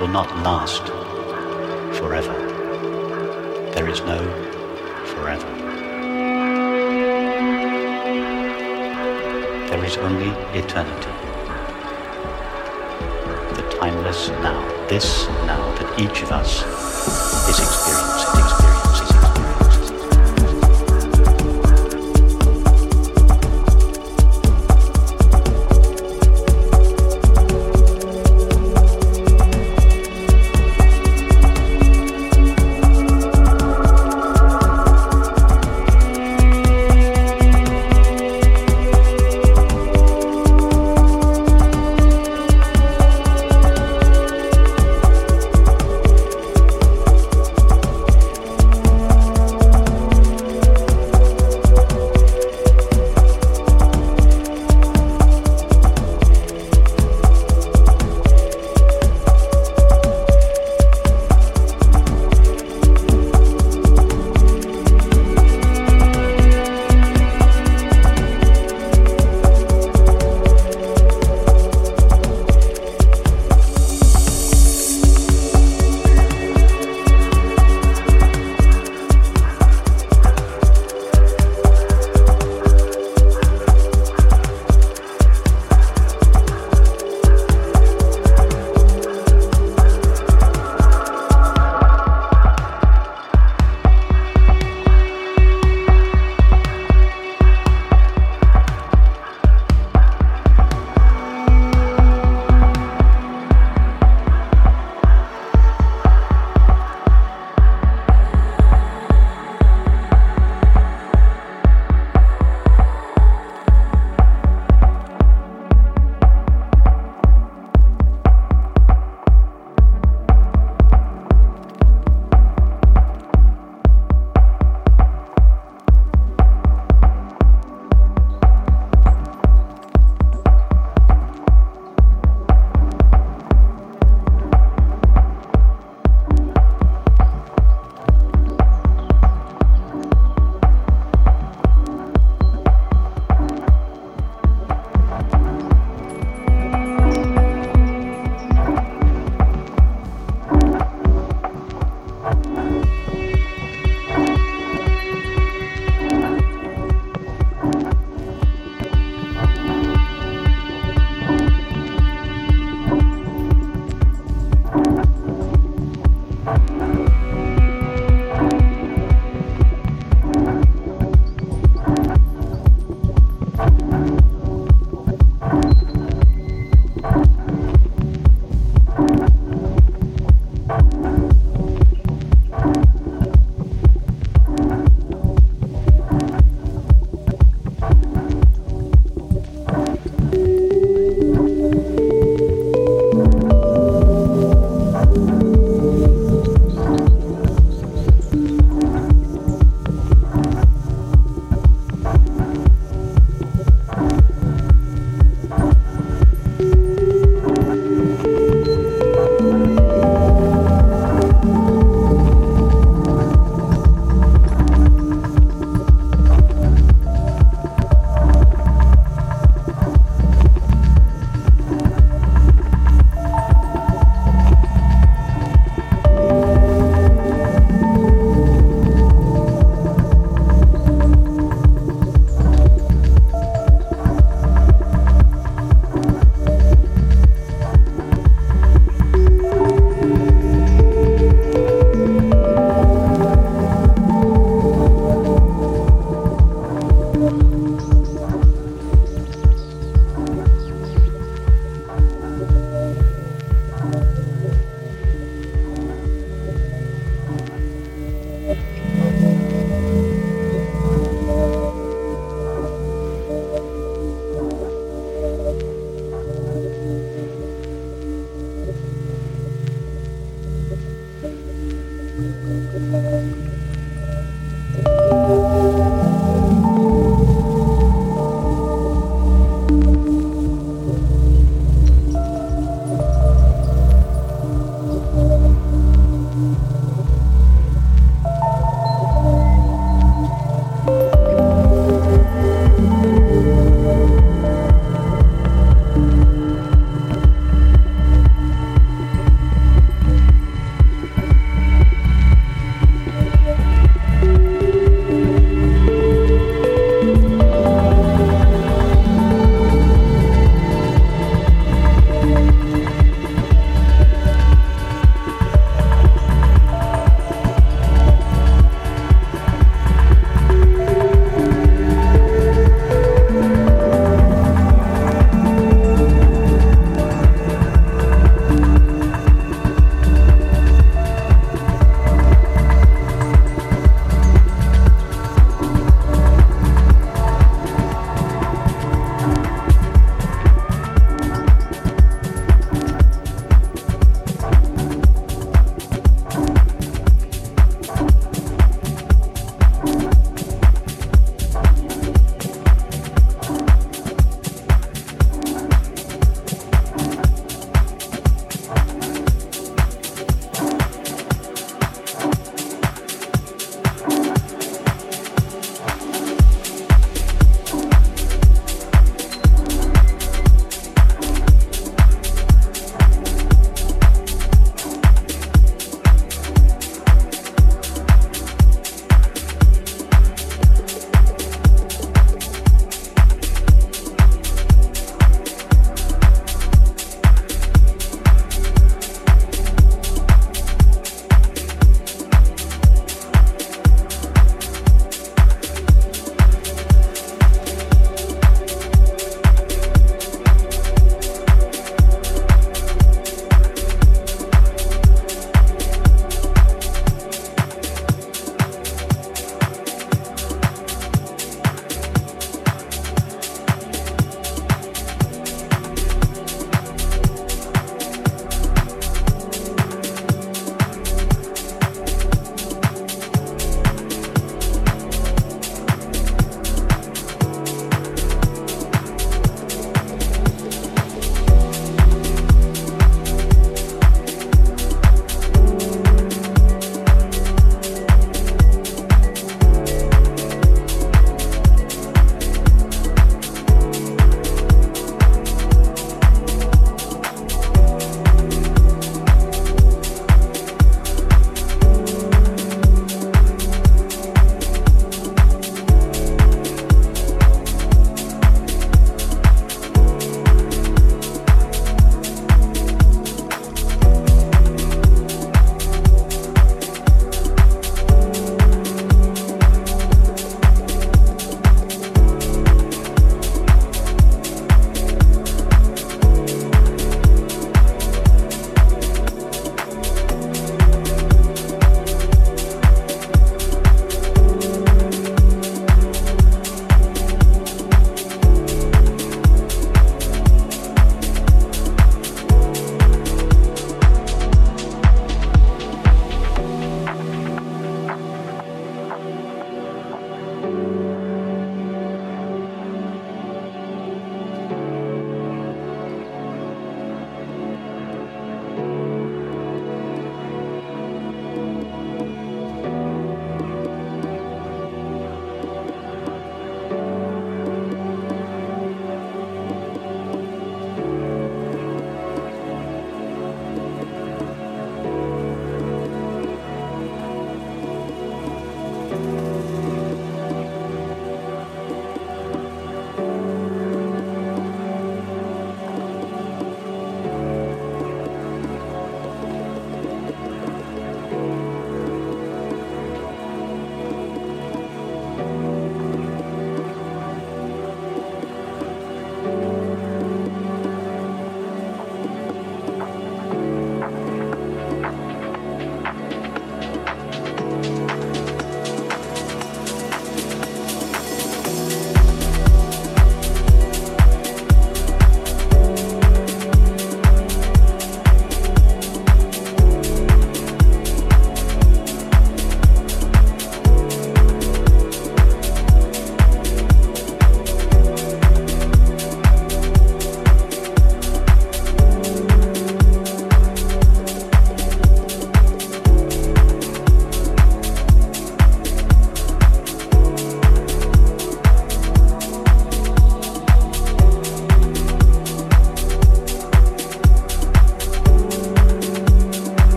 will not last forever. There is no forever. There is only eternity. The timeless now, this now that each of us is experiencing.